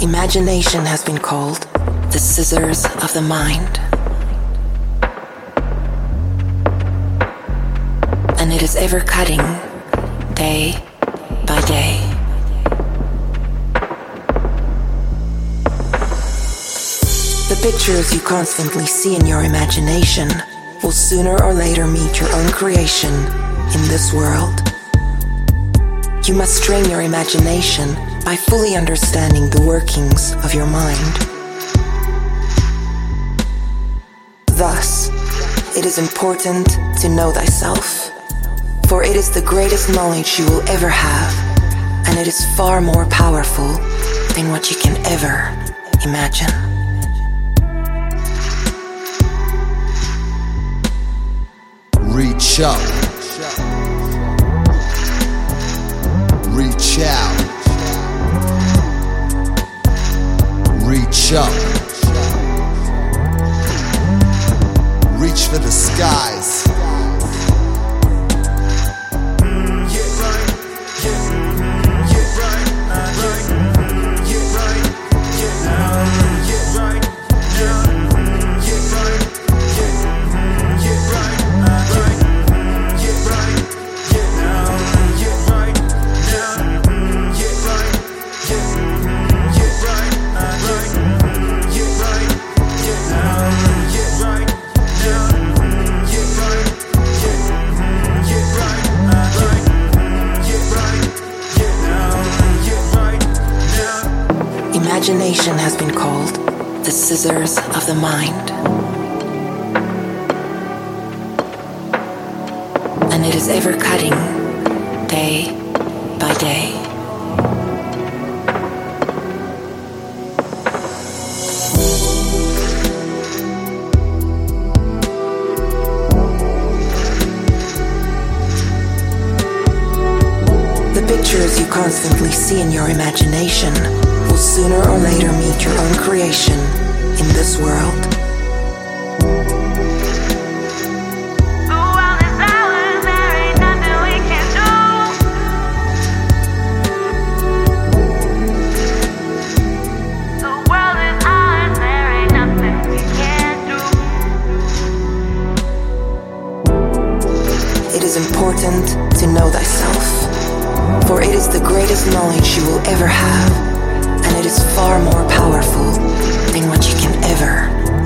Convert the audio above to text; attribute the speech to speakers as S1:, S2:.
S1: Imagination has been called the scissors of the mind. And it is ever cutting day by day. The pictures you constantly see in your imagination will sooner or later meet your own creation in this world. You must train your imagination by fully understanding the workings of your mind. Thus, it is important to know thyself, for it is the greatest knowledge you will ever have, and it is far more powerful than what you can ever imagine.
S2: Reach up. Reach out. Reach up. Reach for the skies.
S1: Imagination has been called the scissors of the mind. And it is ever cutting day by day. The pictures you constantly see in your imagination will sooner creation in this world.
S3: The world is ours, there ain't nothing we can do. The world is ours, there ain't nothing we can do.
S1: It is important to know thyself, for it is the greatest knowledge you will ever have, it is far more powerful than what you can ever